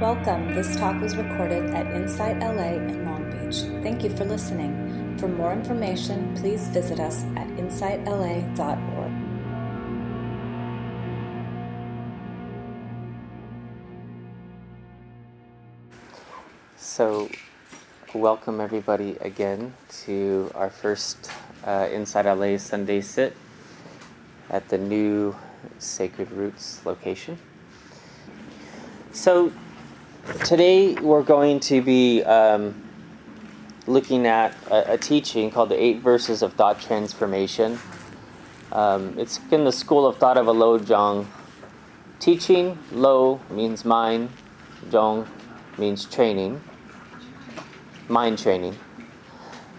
Welcome. This talk was recorded at Insight LA in Long Beach. Thank you for listening. For more information, please visit us at insightla.org. So, welcome everybody again to our first uh, Insight LA Sunday Sit at the new Sacred Roots location. So, today we're going to be um, looking at a, a, teaching called the Eight Verses of Thought Transformation. Um, it's in the school of thought of a Lojong teaching. Lo means mind, Jong means training, mind training.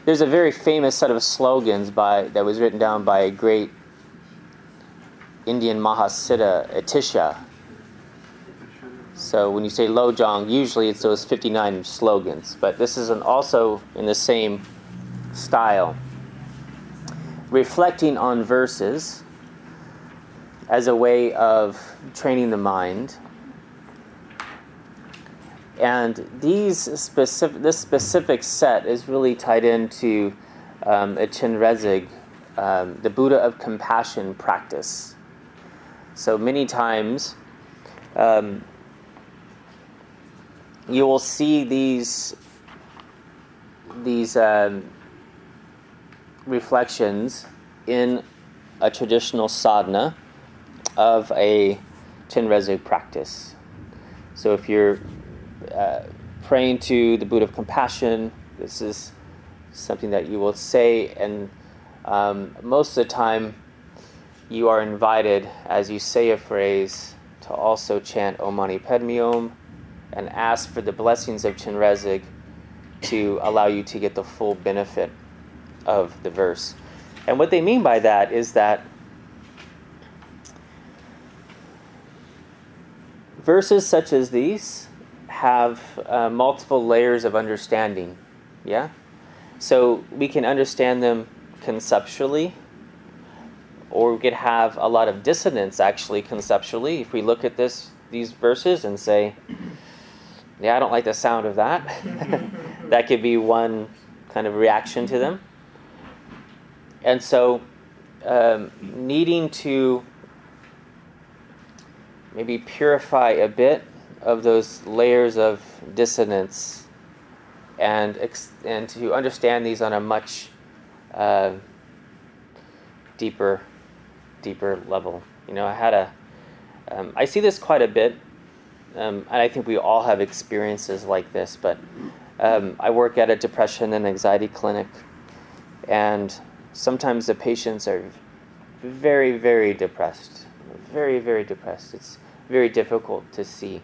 There's a very famous set of slogans by that was written down by a great Indian Mahasiddha, Atisha. So when you say Lojong, usually it's those 59 slogans, but this is an also in the same style. Reflecting on verses as a way of training the mind. And these specific, this specific set is really tied into um, a Chenrezig, um, the Buddha of compassion practice. So many times, um, you will see these these um, reflections in a traditional sadhana of a Chenrezig practice. So if you're uh, praying to the Buddha of compassion, this is something that you will say, and um, most of the time you are invited, as you say a phrase, to also chant Om Mani Padme Hum and ask for the blessings of Chenrezig to allow you to get the full benefit of the verse. And what they mean by that is that verses such as these have uh, multiple layers of understanding. Yeah? So we can understand them conceptually or we could have a lot of dissonance actually conceptually if we look at this these verses and say yeah i don't like the sound of that that could be one kind of reaction to them and so um, needing to maybe purify a bit of those layers of dissonance and ex- and to understand these on a much uh, deeper deeper level. You know, I had a, um, I see this quite a bit, um, and I think we all have experiences like this. But um, I work at a depression and anxiety clinic, and sometimes the patients are very, very depressed, very, very depressed. It's very difficult to see.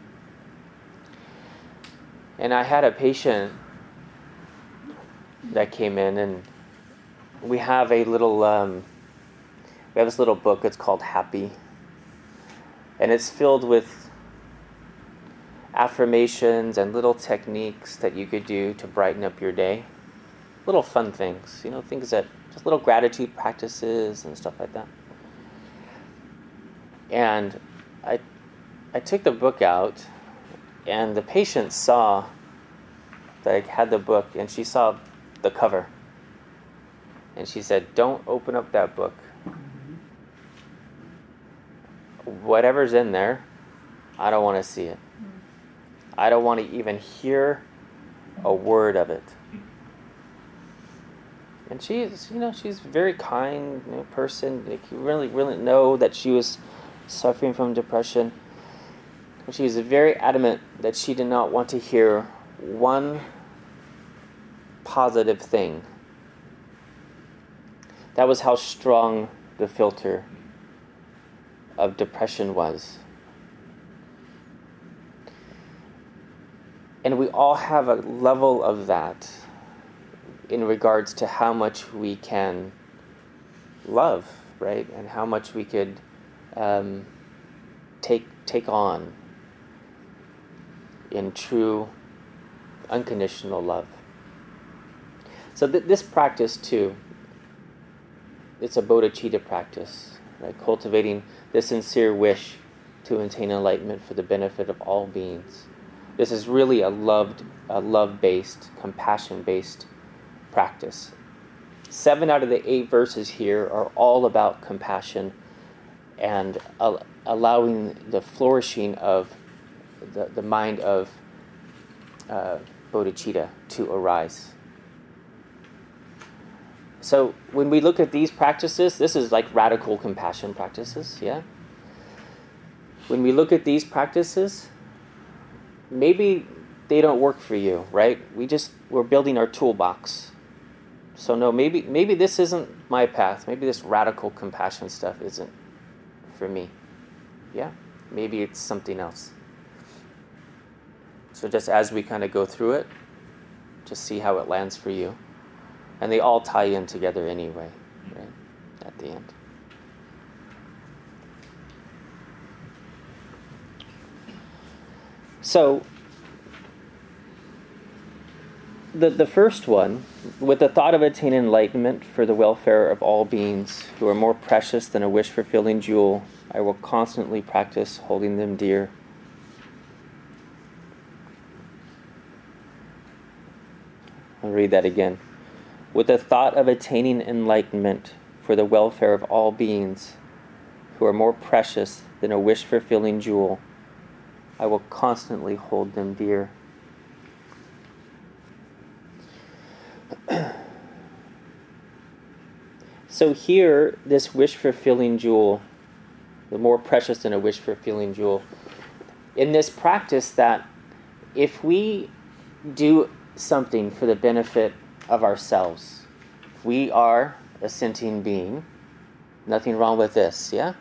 And I had a patient that came in, and we have a little um, we have this little book, it's called Happy. And it's filled with affirmations and little techniques that you could do to brighten up your day. Little fun things, you know, things that just little gratitude practices and stuff like that. And I, I took the book out, and the patient saw that I had the book, and she saw the cover. And she said, Don't open up that book whatever's in there, I don't want to see it. I don't want to even hear a word of it. And she's, you know, she's a very kind you know, person. Like, you really, really know that she was suffering from depression. She was very adamant that she did not want to hear one positive thing. That was how strong the filter of depression was. And we all have a level of that in regards to how much we can love, right? And how much we could um, take, take on in true unconditional love. So th- this practice too, it's a bodhicitta practice, right? Cultivating the sincere wish to attain enlightenment for the benefit of all beings. This is really a loved, a love-based, compassion-based practice. Seven out of the eight verses here are all about compassion and allowing the flourishing of the, the mind of uh, bodhicitta to arise. So when we look at these practices, this is like radical compassion practices, yeah? When we look at these practices, maybe they don't work for you, right? We just we're building our toolbox. So no, maybe maybe this isn't my path. Maybe this radical compassion stuff isn't for me. Yeah? Maybe it's something else. So just as we kind of go through it, just see how it lands for you. And they all tie in together anyway, right? At the end. So, the, the first one, with the thought of attaining enlightenment for the welfare of all beings who are more precious than a wish fulfilling jewel, I will constantly practice holding them dear. I'll read that again. With the thought of attaining enlightenment for the welfare of all beings who are more precious than a wish fulfilling jewel, I will constantly hold them dear. so here, this wish fulfilling jewel, the more precious than a wish fulfilling jewel, in this practice that if we do something for the benefit of ourselves. We are a sentient being. Nothing wrong with this, yeah?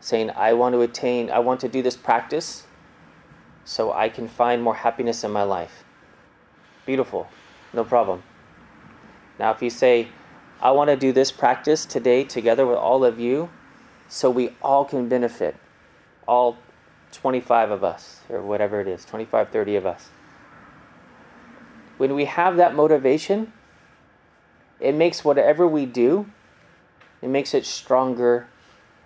Saying, I want to attain, I want to do this practice so I can find more happiness in my life. Beautiful, no problem. Now, if you say, I want to do this practice today together with all of you so we all can benefit, all 25 of us, or whatever it is, 25, 30 of us when we have that motivation, it makes whatever we do, it makes it stronger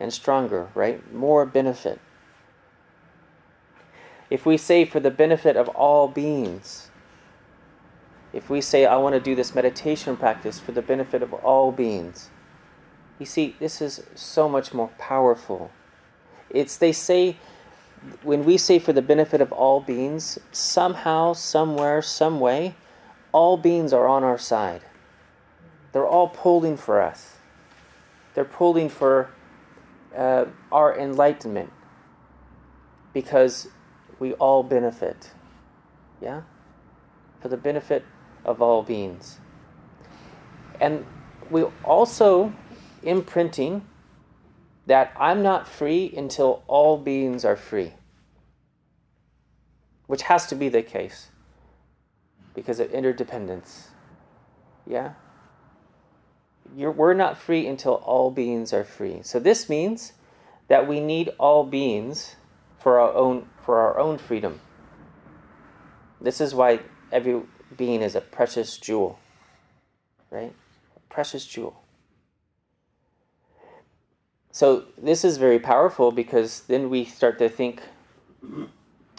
and stronger, right? More benefit. If we say for the benefit of all beings, if we say, I want to do this meditation practice for the benefit of all beings, you see, this is so much more powerful. It's, they say, when we say for the benefit of all beings, somehow, somewhere, some way, all beings are on our side. They're all pulling for us. They're pulling for uh, our enlightenment because we all benefit. Yeah? For the benefit of all beings. And we also imprinting that I'm not free until all beings are free, which has to be the case because of interdependence. Yeah? We're not free until all beings are free. So this means that we need all beings for our own for our own freedom. This is why every being is a precious jewel. Right? A precious jewel. So this is very powerful because then we start to think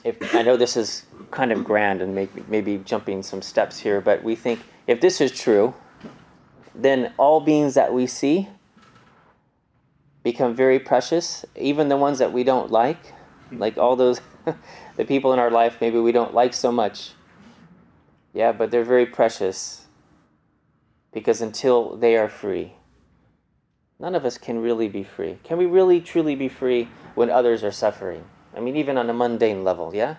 if I know this is kind of grand and maybe, maybe jumping some steps here, but we think if this is true, then all beings that we see become very precious, even the ones that we don't like, like all those the people in our life maybe we don't like so much. Yeah, but they're very precious because until they are free, none of us can really be free. Can we really truly be free when others are suffering? I mean, even on a mundane level, yeah?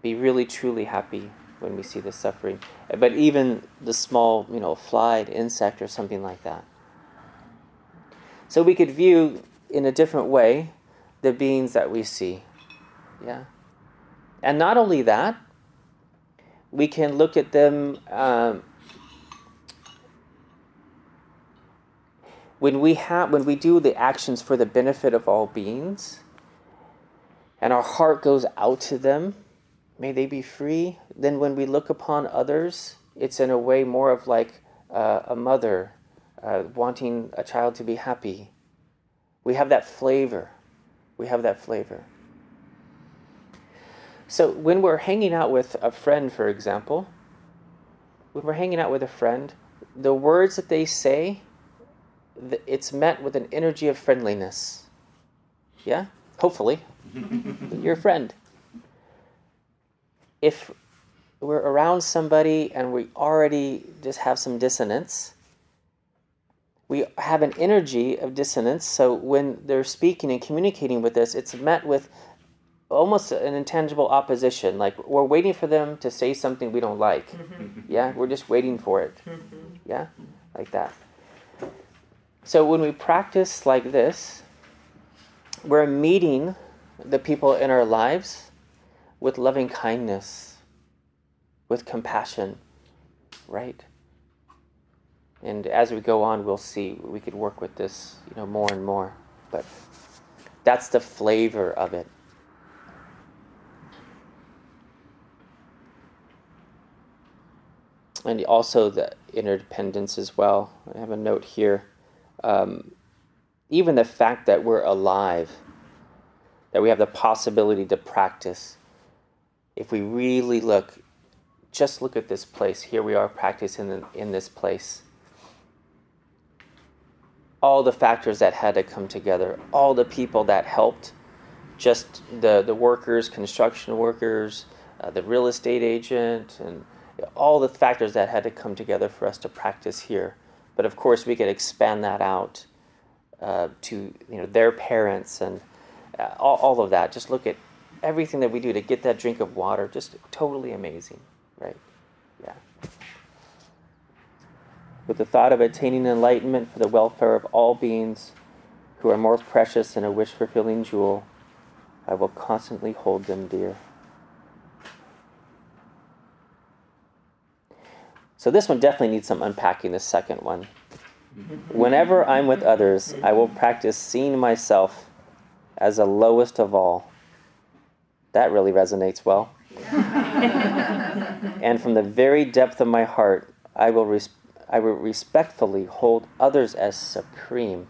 Be really truly happy when we see the suffering. But even the small, you know, fly, insect, or something like that. So we could view in a different way the beings that we see. Yeah? And not only that, we can look at them um, when we have when we do the actions for the benefit of all beings and our heart goes out to them may they be free then when we look upon others it's in a way more of like uh, a mother uh, wanting a child to be happy we have that flavor we have that flavor So when we're hanging out with a friend, for example, when we're hanging out with a friend, the words that they say, it's met with an energy of friendliness. Yeah? Hopefully. Your friend. If we're around somebody and we already just have some dissonance, we have an energy of dissonance. So when they're speaking and communicating with us, it's met with almost an intangible opposition. Like we're waiting for them to say something we don't like. Mm-hmm. Yeah, we're just waiting for it. Mm-hmm. Yeah, like that. So when we practice like this, we're meeting the people in our lives with loving kindness, with compassion, right? And as we go on, we'll see we could work with this, you know, more and more. But that's the flavor of it. And also the interdependence as well. I have a note here. Um, even the fact that we're alive, that we have the possibility to practice, if we really look, just look at this place. Here we are practicing in, in this place all the factors that had to come together, all the people that helped, just the, the workers, construction workers, uh, the real estate agent, and all the factors that had to come together for us to practice here. But of course, we could expand that out uh, to you know their parents and uh, all, all of that. Just look at everything that we do to get that drink of water. Just totally amazing, right? Yeah with the thought of attaining enlightenment for the welfare of all beings who are more precious than a wish fulfilling jewel, I will constantly hold them dear. So, this one definitely needs some unpacking, the second one. Whenever I'm with others, I will practice seeing myself as the lowest of all. That really resonates well. and from the very depth of my heart, I will respect I will respectfully hold others as supreme.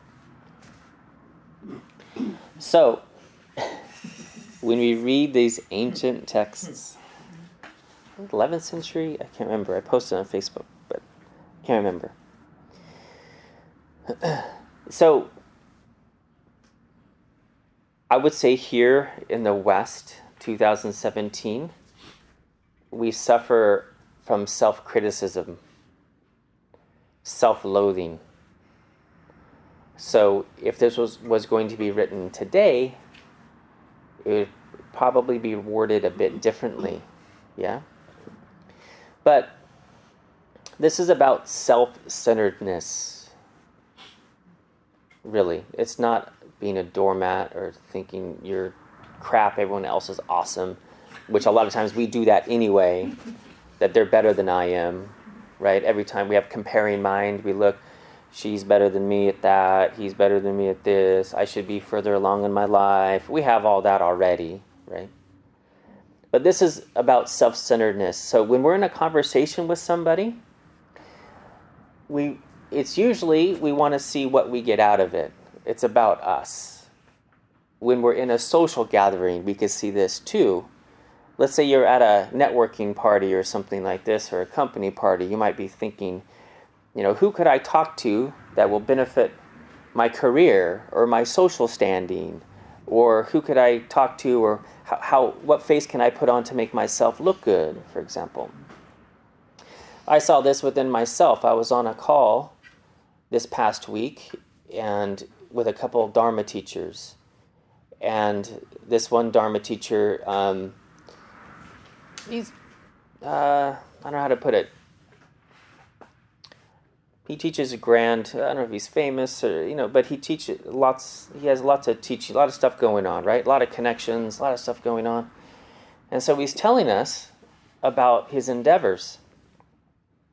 So, when we read these ancient texts, 11th century, I can't remember. I posted on Facebook, but I can't remember. so, I would say here in the West, 2017, we suffer from self criticism self loathing. So, if this was, was going to be written today, it would probably be worded a bit differently. Yeah? But this is about self centeredness. Really. It's not being a doormat or thinking you're crap, everyone else is awesome, which a lot of times we do that anyway, that they're better than I am, right? Every time we have comparing mind, we look, she's better than me at that, he's better than me at this, I should be further along in my life. We have all that already, right? But this is about self centeredness. So when we're in a conversation with somebody, we it's usually we want to see what we get out of it. It's about us. When we're in a social gathering, we can see this too let's say you're at a networking party or something like this, or a company party, you might be thinking, you know, who could I talk to that will benefit my career or my social standing? Or who could I talk to, or how, how what face can I put on to make myself look good, for example? I saw this within myself. I was on a call this past week and with a couple of Dharma teachers. And this one Dharma teacher, um, he's uh, I don't know how to put it. He teaches a grand. I don't know if he's famous or you know, but he teaches lots. He has lots of teaching, a lot of stuff going on, right? A lot of connections, a lot of stuff going on, and so he's telling us about his endeavors,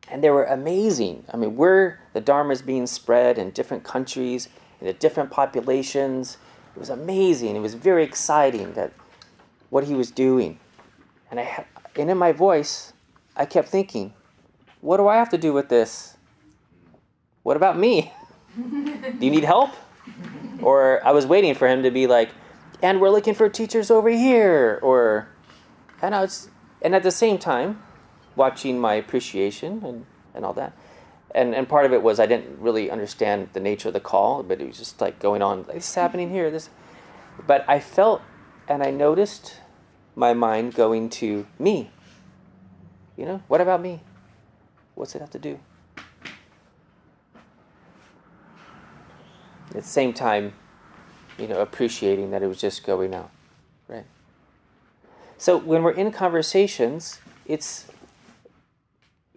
and they were amazing. I mean, where the Dharma is being spread in different countries, in the different populations. It was amazing. It was very exciting that what he was doing, and I and in my voice, I kept thinking, what do I have to do with this? What about me? do you need help? Or I was waiting for him to be like, and we're looking for teachers over here. Or, And I was, and at the same time, watching my appreciation and, and all that. And, and part of it was I didn't really understand the nature of the call, but it was just like going on, this is happening here, this. But I felt and I noticed my mind going to me. You know, what about me? What's it have to do? At the same time, you know, appreciating that it was just going out, right? So when we're in conversations, it's,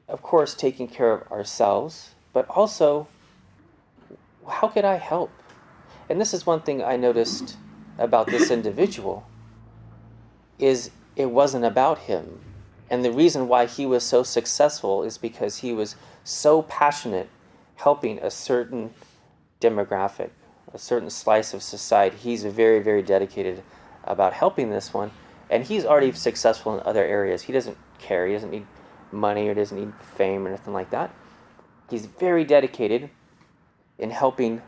of course, taking care of ourselves, but also, how could I help? And this is one thing I noticed about this individual is it wasn't about him. And the reason why he was so successful is because he was so passionate helping a certain demographic, a certain slice of society. He's very, very dedicated about helping this one. And he's already successful in other areas. He doesn't care, he doesn't need money or doesn't need fame or anything like that. He's very dedicated in helping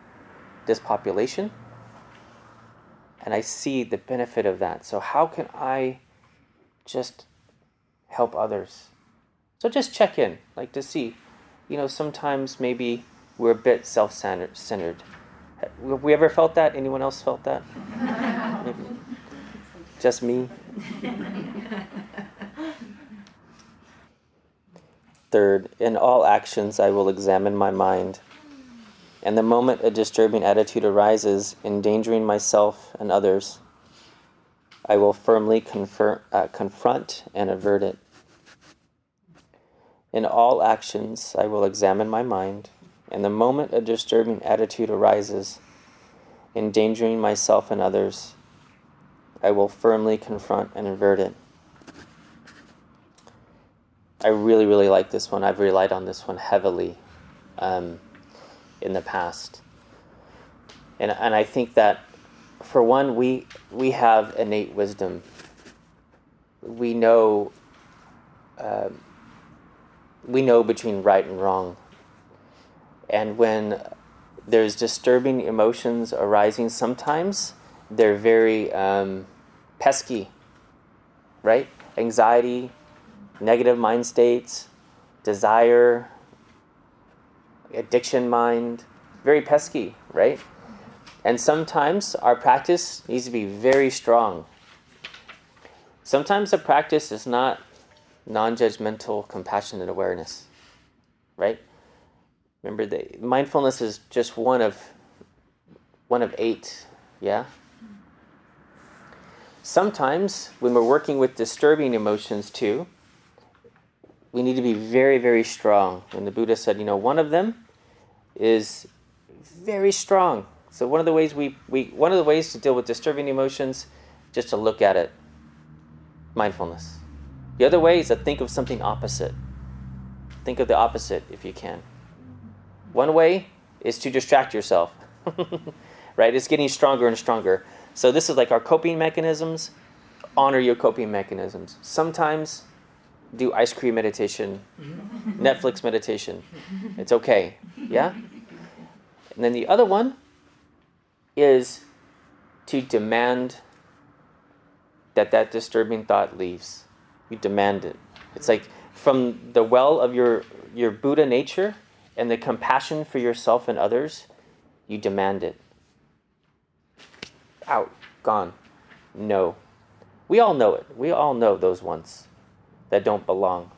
this population. And I see the benefit of that. So, how can I just help others? So, just check in, like to see. You know, sometimes maybe we're a bit self centered. Have we ever felt that? Anyone else felt that? Just me? Third, in all actions I will examine my mind. And the moment a disturbing attitude arises, endangering myself and others, I will firmly confer, uh, confront and avert it. In all actions, I will examine my mind and the moment a disturbing attitude arises, endangering myself and others, I will firmly confront and avert it. I really, really like this one. I've relied on this one heavily um, in the past. And, and I think that, for one, we, we have innate wisdom. We know, uh, we know between right and wrong. And when there's disturbing emotions arising, sometimes they're very um, pesky, right? Anxiety, negative mind states, desire, addiction mind, very pesky, right? And sometimes our practice needs to be very strong. Sometimes the practice is not non judgmental, compassionate awareness, right? Remember the, mindfulness is just one of one of eight, yeah? Sometimes when we're working with disturbing emotions too, we need to be very, very strong. And the Buddha said, you know, one of them is very strong. So one of the ways we, we one of the ways to deal with disturbing emotions, just to look at it, mindfulness. The other way is to think of something opposite. Think of the opposite if you can. One way is to distract yourself, right? It's getting stronger and stronger. So, this is like our coping mechanisms. Honor your coping mechanisms. Sometimes do ice cream meditation, Netflix meditation. It's okay. Yeah? And then the other one is to demand that that disturbing thought leaves. You demand it. It's like from the well of your, your Buddha nature, and the compassion for yourself and others, you demand it. Out, gone. No. We all know it. We all know those ones that don't belong.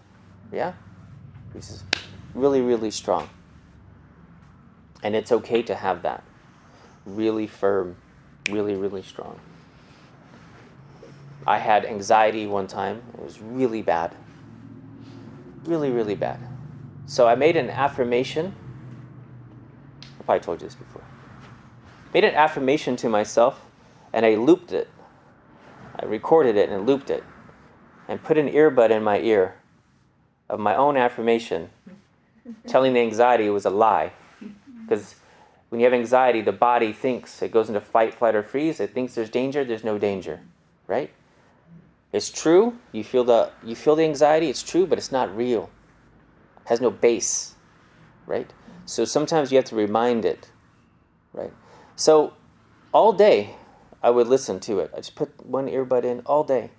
Yeah? This is really, really strong. And it's okay to have that. Really firm, really, really strong. I had anxiety one time. It was really bad. Really, really bad. So I made an affirmation. I probably told you this before. Made an affirmation to myself and I looped it. I recorded it and looped it and put an earbud in my ear of my own affirmation telling the anxiety it was a lie. Because when you have anxiety, the body thinks it goes into fight, flight, or freeze. It thinks there's danger, there's no danger. Right? It's true. You feel the you feel the anxiety, it's true, but it's not real has no base, right? So sometimes you have to remind it, right? So all day I would listen to it. I just put one earbud in all day.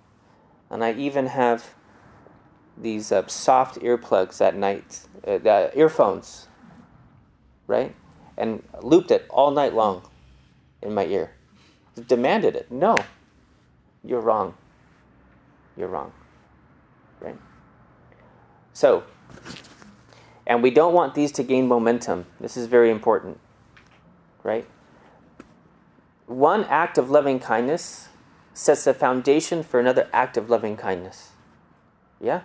And I even have these uh, soft earplugs at night, uh, earphones, right? And looped it all night long in my ear. Demanded it. No, you're wrong. You're wrong. Right? So, and we don't want these to gain momentum. This is very important. Right? One act of loving kindness sets the foundation for another act of loving kindness. Yeah?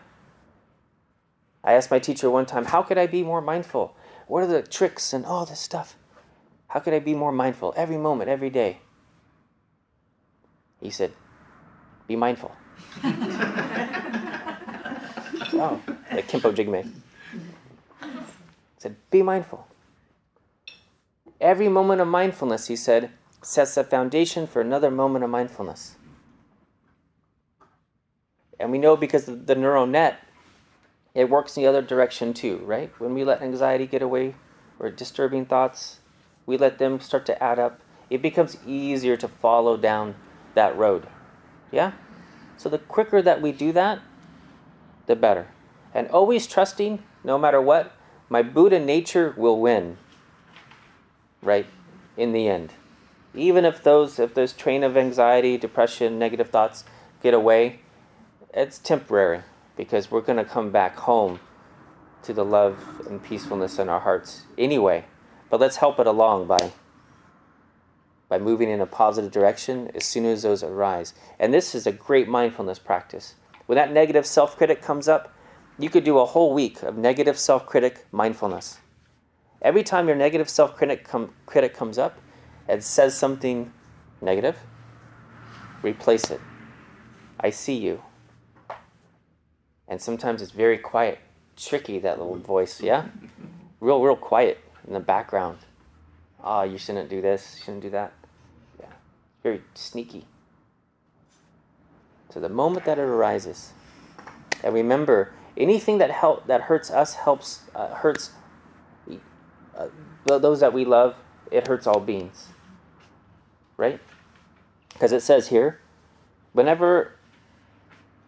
I asked my teacher one time, How could I be more mindful? What are the tricks and all this stuff? How could I be more mindful every moment, every day? He said, Be mindful. oh, like Khenpo Jigme. He said, Be mindful. Every moment of mindfulness, he said, sets the foundation for another moment of mindfulness. And we know because the neural net, it works in the other direction too, right? When we let anxiety get away or disturbing thoughts, we let them start to add up, it becomes easier to follow down that road. Yeah? So the quicker that we do that, the better. And always trusting, no matter what, my Buddha nature will win. Right? In the end. Even if those if those train of anxiety, depression, negative thoughts get away, it's temporary because we're going to come back home to the love and peacefulness in our hearts anyway. But let's help it along by by moving in a positive direction as soon as those arise. And this is a great mindfulness practice. When that negative self-critic comes up, you could do a whole week of negative self-critic mindfulness. Every time your negative self-critic com- critic comes up and says something negative, replace it. I see you. And sometimes it's very quiet, tricky, that little voice, yeah? Real, real quiet in the background. Ah, oh, you shouldn't do this, you shouldn't do that. Yeah, very sneaky. So the moment that it arises, and remember, anything that help that hurts us helps uh, hurts uh, those that we love. It hurts all beings, right? Because it says here, whenever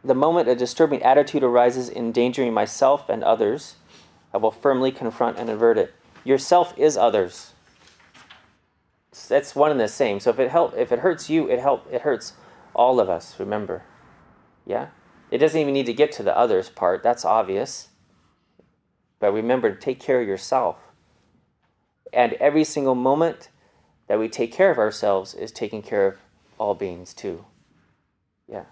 the moment a disturbing attitude arises endangering myself and others, I will firmly confront and avert it. Yourself is others. That's one and the same. So if it help, if it hurts you, it help it hurts all of us. Remember, yeah. It doesn't even need to get to the others part. That's obvious. But remember to take care of yourself. And every single moment that we take care of ourselves is taking care of all beings too. Yeah.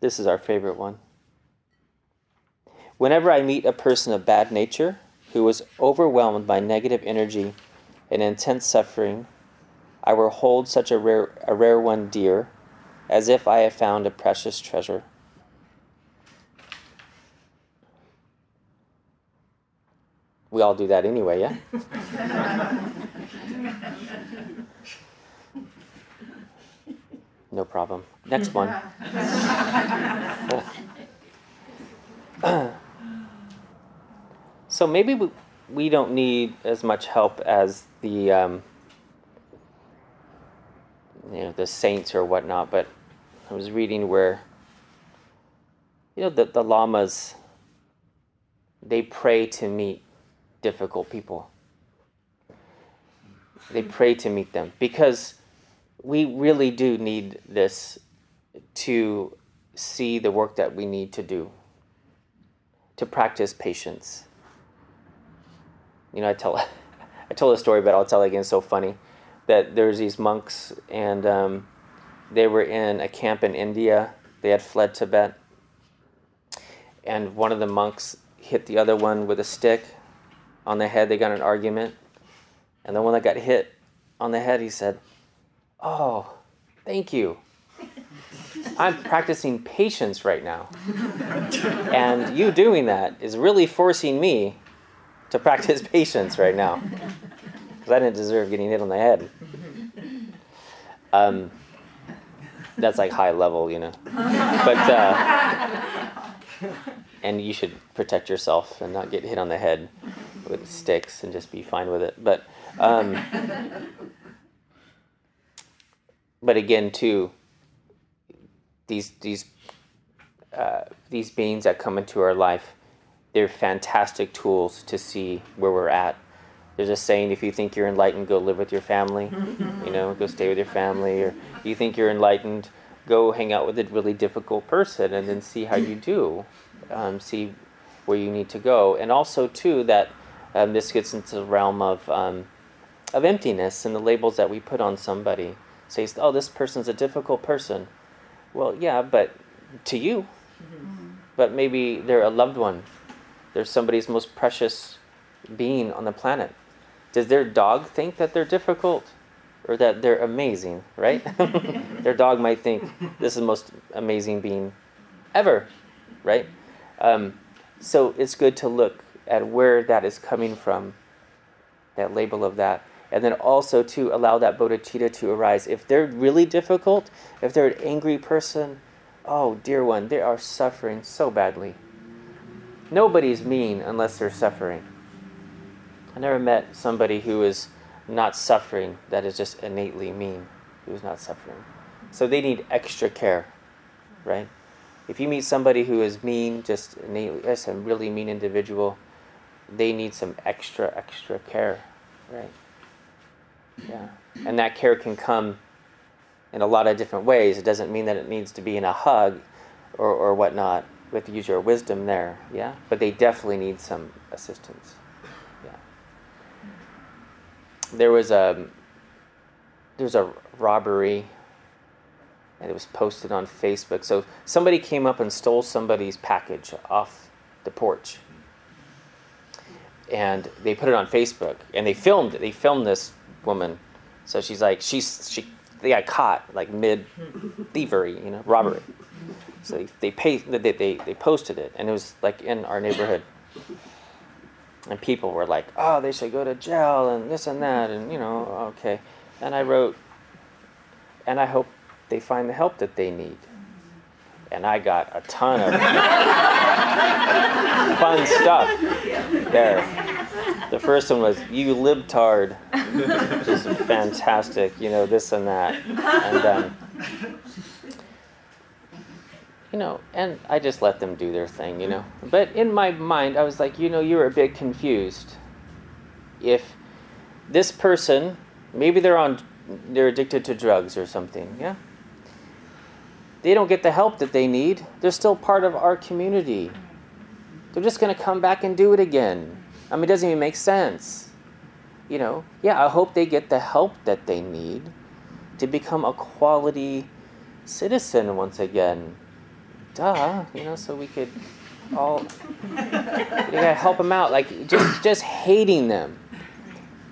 This is our favorite one. Whenever I meet a person of bad nature who was overwhelmed by negative energy and intense suffering, I will hold such a rare, a rare one dear, as if I had found a precious treasure. We all do that anyway, yeah? No problem. Next one. so maybe we, we don't need as much help as the um, you know the saints or whatnot. But I was reading where you know the, the lamas they pray to meet difficult people. They pray to meet them because we really do need this to see the work that we need to do to practice patience. You know, I tell I told a story, but I'll tell it again. It's so funny that there's these monks, and um, they were in a camp in India. They had fled Tibet, and one of the monks hit the other one with a stick on the head. They got an argument, and the one that got hit on the head, he said, Oh, thank you. I'm practicing patience right now. and you doing that is really forcing me to practice patience right now. Because I didn't deserve getting hit on the head. Um, that's like high level, you know. But, uh, and you should protect yourself and not get hit on the head. with sticks and just be fine with it. But um, but again, too, these these uh, these beings that come into our life, they're fantastic tools to see where we're at. There's a saying: if you think you're enlightened, go live with your family. you know, go stay with your family. Or if you think you're enlightened, go hang out with a really difficult person, and then see how you do. Um, see where you need to go, and also too that um, this gets into the realm of um, of emptiness and the labels that we put on somebody. Says, "Oh, this person's a difficult person." Well, yeah, but to you, mm-hmm. but maybe they're a loved one. They're somebody's most precious being on the planet. Does their dog think that they're difficult? or that they're amazing, right? Their dog might think this is the most amazing being ever, right? Um, so it's good to look at where that is coming from, that label of that and then also to allow that bodhicitta to arise. If they're really difficult, if they're an angry person, oh dear one, they are suffering so badly. Nobody's mean unless they're suffering. I never met somebody who is not suffering that is just innately mean, who's not suffering. So they need extra care, right? If you meet somebody who is mean, just innately, yes, a really mean individual, they need some extra, extra care, right? Yeah. And that care can come in a lot of different ways. It doesn't mean that it needs to be in a hug or, or whatnot. We have to use your wisdom there, yeah? But they definitely need some assistance. Yeah. There was um, a there was a robbery and it was posted on Facebook. So somebody came up and stole somebody's package off the porch. And they put it on Facebook and they filmed it. They filmed this woman. So she's like, she's she they got caught like mid thievery, you know, robbery. So they they, pay, they they they posted it, and it was like in our neighborhood. And people were like, "Oh, they should go to jail and this and that," and you know, okay. And I wrote, and I hope they find the help that they need. And I got a ton of fun stuff there the first one was "You libtard," which is fantastic. You know this and that, and um, you know, and I just let them do their thing. You know, but in my mind, I was like, you know, you're a bit confused. If this person, maybe they're on, they're addicted to drugs or something. Yeah. They don't get the help that they need. They're still part of our community. They're just going to come back and do it again I mean, it doesn't even make sense. You know, yeah, I hope they get the help that they need to become a quality citizen once again. Duh, you know, so we could all you gotta help them out. Like just just hating them.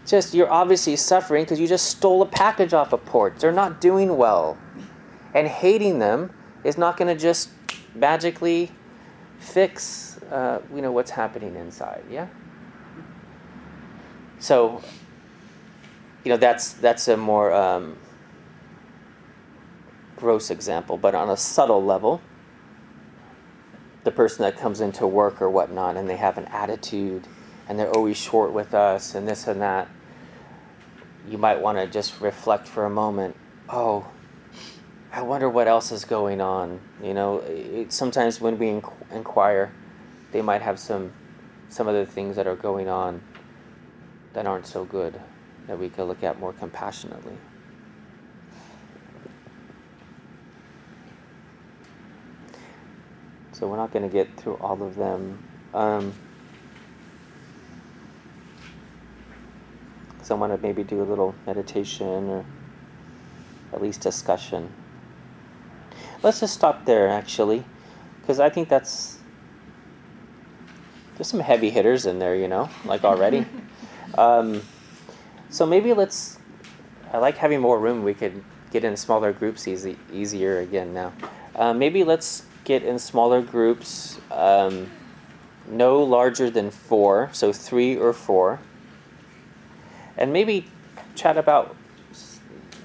Just you're obviously suffering because you just stole a package off a porch. They're not doing well, and hating them is not going to just magically fix uh, you know what's happening inside. Yeah. So, you know, that's that's a more um, gross example, but on a subtle level, the person that comes into work or whatnot, and they have an attitude, and they're always short with us, and this and that. You might want to just reflect for a moment. Oh, I wonder what else is going on. You know, it, sometimes when we inquire, they might have some some other things that are going on that aren't so good that we could look at more compassionately. So we're not going to get through all of them. Um, so I want to maybe do a little meditation or at least discussion. Let's just stop there actually, because I think that's there's some heavy hitters in there, you know, like already. Um, so maybe let's. I like having more room. We could get in smaller groups easy, easier again now. Uh, maybe let's get in smaller groups, um, no larger than four, so three or four, and maybe chat about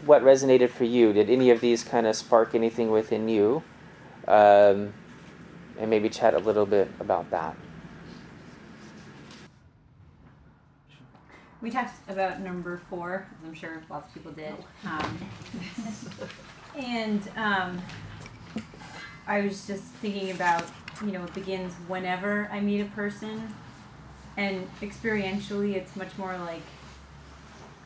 what resonated for you. Did any of these kind of spark anything within you? Um, and maybe chat a little bit about that. We talked about number four, as I'm sure lots of people did. Um, and um, I was just thinking about, you know, it begins whenever I meet a person. And experientially, it's much more like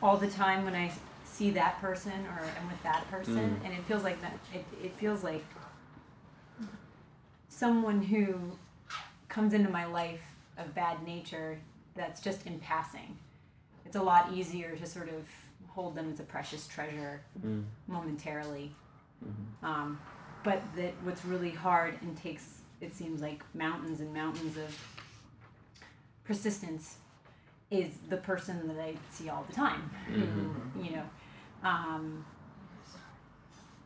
all the time when I see that person or am with that person. Mm. And it feels like that, it, it feels like someone who comes into my life of bad nature that's just in passing. It's a lot easier to sort of hold them as a precious treasure Mm. momentarily. Mhm. Um, but that what's really hard and takes it seems like mountains and mountains of persistence is the person that I see all the time. Who, you know, um,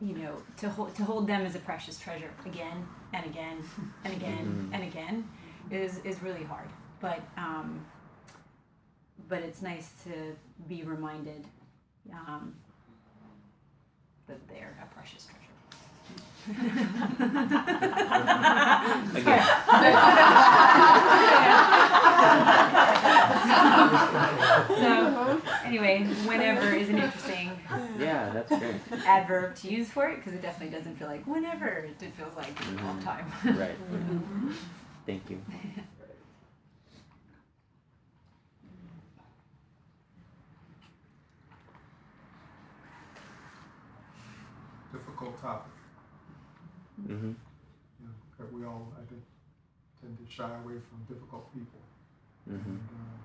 you know, to hold to hold them as a precious treasure again and again and again Mhm. and again is is really hard. But um, but it's nice to be reminded um, that they're a precious treasure. so anyway, whenever is an interesting Yeah, that's great. adverb to use for it because it definitely doesn't feel like whenever. It feels like all the time. Right. Thank you. Difficult topic, Mm-hmm. you know, that we all, I think, tend to shy away from difficult people. Mm-hmm. And, uh,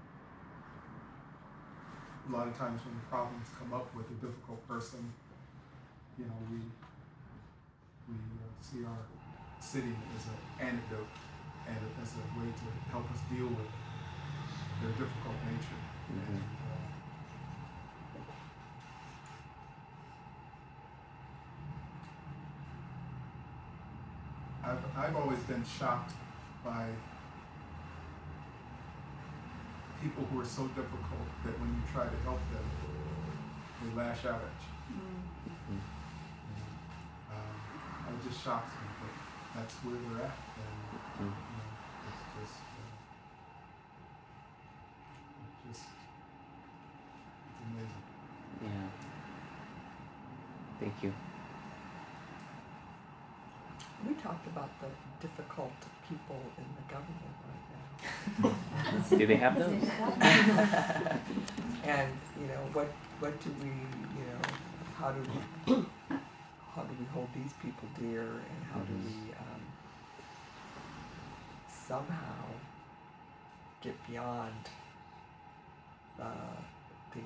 a lot of times when problems come up with a difficult person, you know, we we uh, see our city as an antidote and as a way to help us deal with their difficult nature. Mhm. And, uh, I've, I've always been shocked by people who are so difficult that when you try to help them, they lash out at you. Mhm. Um, it just shocks me, but that's where they're at. And, you know, it's just, uh, just, it's amazing. Yeah. Thank you. Talked about the difficult people in the government right now. Do they have those? and, you know, what, what do we, you know, how do we, how do we hold these people dear and how do we, um, somehow get beyond, uh, the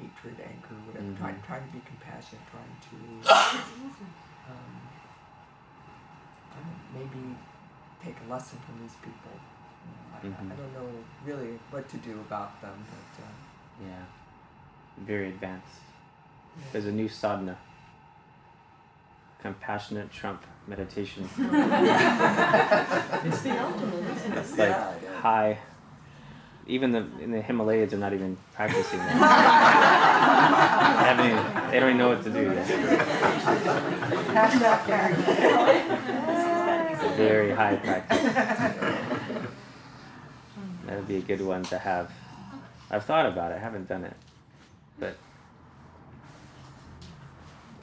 hatred, anger, whatever, trying, Mhm. trying to be compassionate, trying to, um, I don't know, maybe take a lesson from these people. You know, I, Mhm. I don't know really what to do about them, but uh, Yeah. Very advanced. yeah. There's a new sadhana. Compassionate Trump meditation. It's the ultimate, isn't it? It's like Yeah, it is. high. Even the in the Himalayas are not even practicing that. they, even, they don't even know what to do yet. It's a very high practice. That would be a good one to have. I've thought about it. I haven't done it, but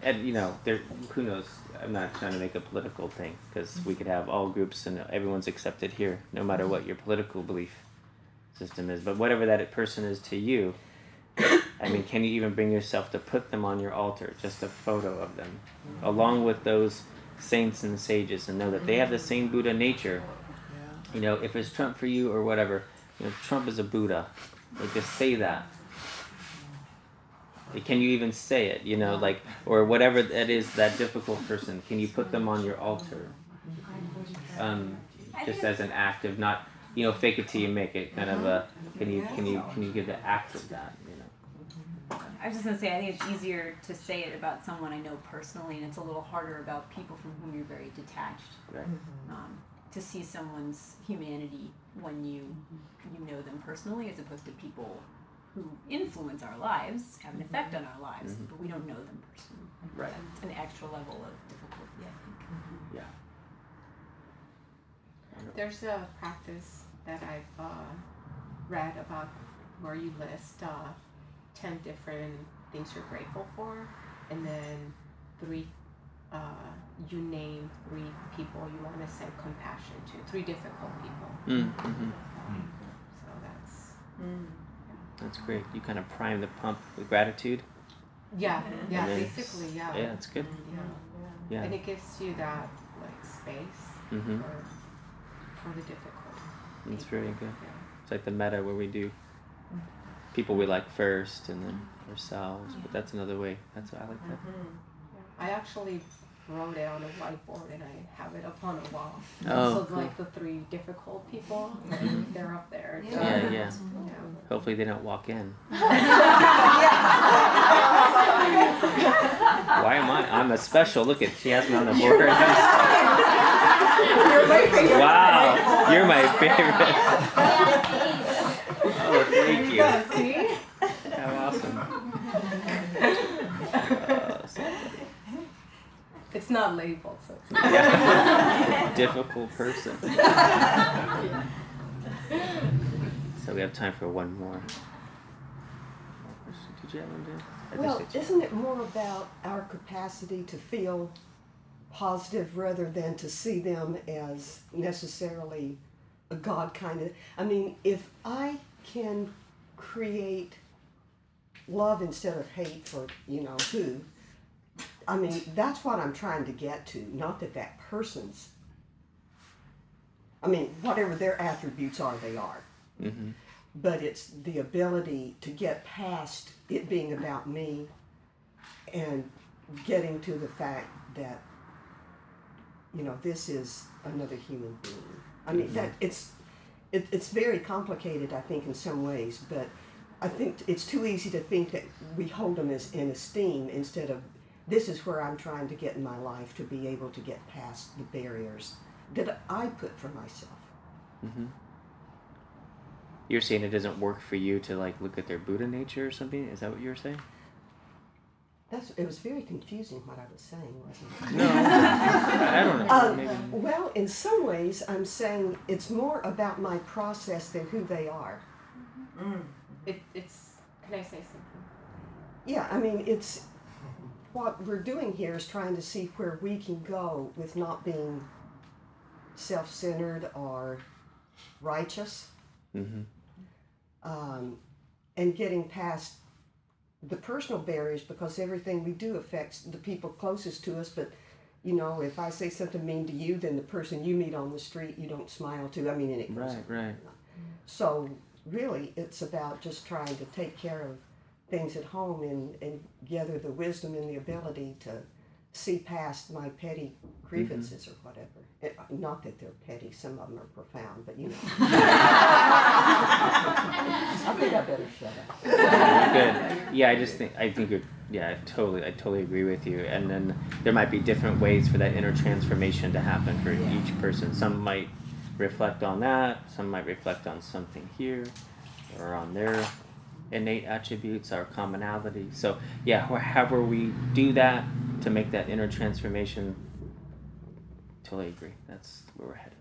and you know, there. Who knows? I'm not trying to make a political thing because we could have all groups and everyone's accepted here, no matter what your political belief system is. But whatever that person is to you, I mean, can you even bring yourself to put them on your altar, just a photo of them, along with those saints and sages, and know that they have the same Buddha nature. You know, if it's Trump for you or whatever, you know, Trump is a Buddha. Like, just say that. Can you even say it? You know, like, or whatever that is, that difficult person. Can you put them on your altar? Um, just as an act of not, you know, fake it till you make it. Kind of a. Can you can you can you give the act of that? You know. I was just gonna say I think it's easier to say it about someone I know personally, and it's a little harder about people from whom you're very detached. Right. Um, to see someone's humanity when you you know them personally, as opposed to people who influence our lives, have an effect on our lives, Mhm. but we don't know them personally. Right. That's an extra level of difficulty, I think. Yeah. There's a practice that I've uh, read about where you list uh, 10 different things you're grateful for, and then three, uh, you name three people you want to send compassion to, three difficult people. Mm-hmm. So that's, That's great. You kind of prime the pump with gratitude. yeah, yeah, And then- basically, yeah. Yeah, that's good. Yeah. Yeah. And it gives you that like space Mm-hmm. for, for the difficult. It's very good. Yeah. It's like the metta where we do people we like first and then ourselves. But that's another way. That's why I like that. Mm-hmm. I actually wrote it on a whiteboard and I have it up on a wall. Oh, so cool. like the three difficult people, mm-hmm. they're up there. Yeah, yeah. Yeah. Hopefully they don't walk in. Why am I? I'm a special. Look at she has me on the board. wow, you're my favorite. oh, thank you. See? How awesome. Oh, so It's not labeled, so it's not. Yeah. Difficult person. So we have time for one more. Did you have one, Dan? Well, isn't it more about our capacity to feel positive rather than to see them as necessarily a God kind of? I mean, if I can create love instead of hate for you know who, I mean, that's what I'm trying to get to. Not that that person's. I mean, whatever their attributes are, they are Mm-hmm. but it's the ability to get past it being about me and getting to the fact that you know this is another human being i mean that it's it, it's very complicated i think in some ways but i think it's too easy to think that we hold them as in esteem instead of this is where i'm trying to get in my life to be able to get past the barriers that i put for myself Mm-hmm. You're saying it doesn't work for you to like look at their Buddha nature or something? Is that what you were saying? that's it was very confusing what i was saying wasn't it No, I I don't know. Um, Maybe. well, in some ways, I'm saying it's more about my process than who they are. It, it's. Can I say something? Yeah, I mean, it's what we're doing here is trying to see where we can go with not being self centered or righteous Mm-hmm. um, and getting past the personal barriers because everything we do affects the people closest to us. But, you know, if I say something mean to you, then the person you meet on the street you don't smile to. I mean, and it goes Right, right. So really, it's about just trying to take care of things at home and, and gather the wisdom and the ability to see past my petty grievances or whatever. It, not that they're petty, some of them are profound, but you know. I think I better shut up. Good. Yeah, I just think I think you're. Yeah, I totally, I totally agree with you. And then there might be different ways for that inner transformation to happen for each person. Some might reflect on that. Some might reflect on something here, or on their innate attributes, our commonality. So yeah, however we do that to make that inner transformation. Totally agree. That's where we're headed.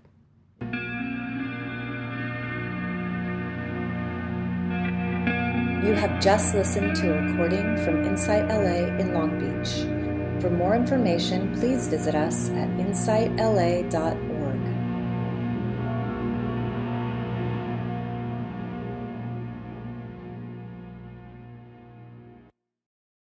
You have just listened to a recording from Insight LA in Long Beach. For more information, please visit us at insightla.org.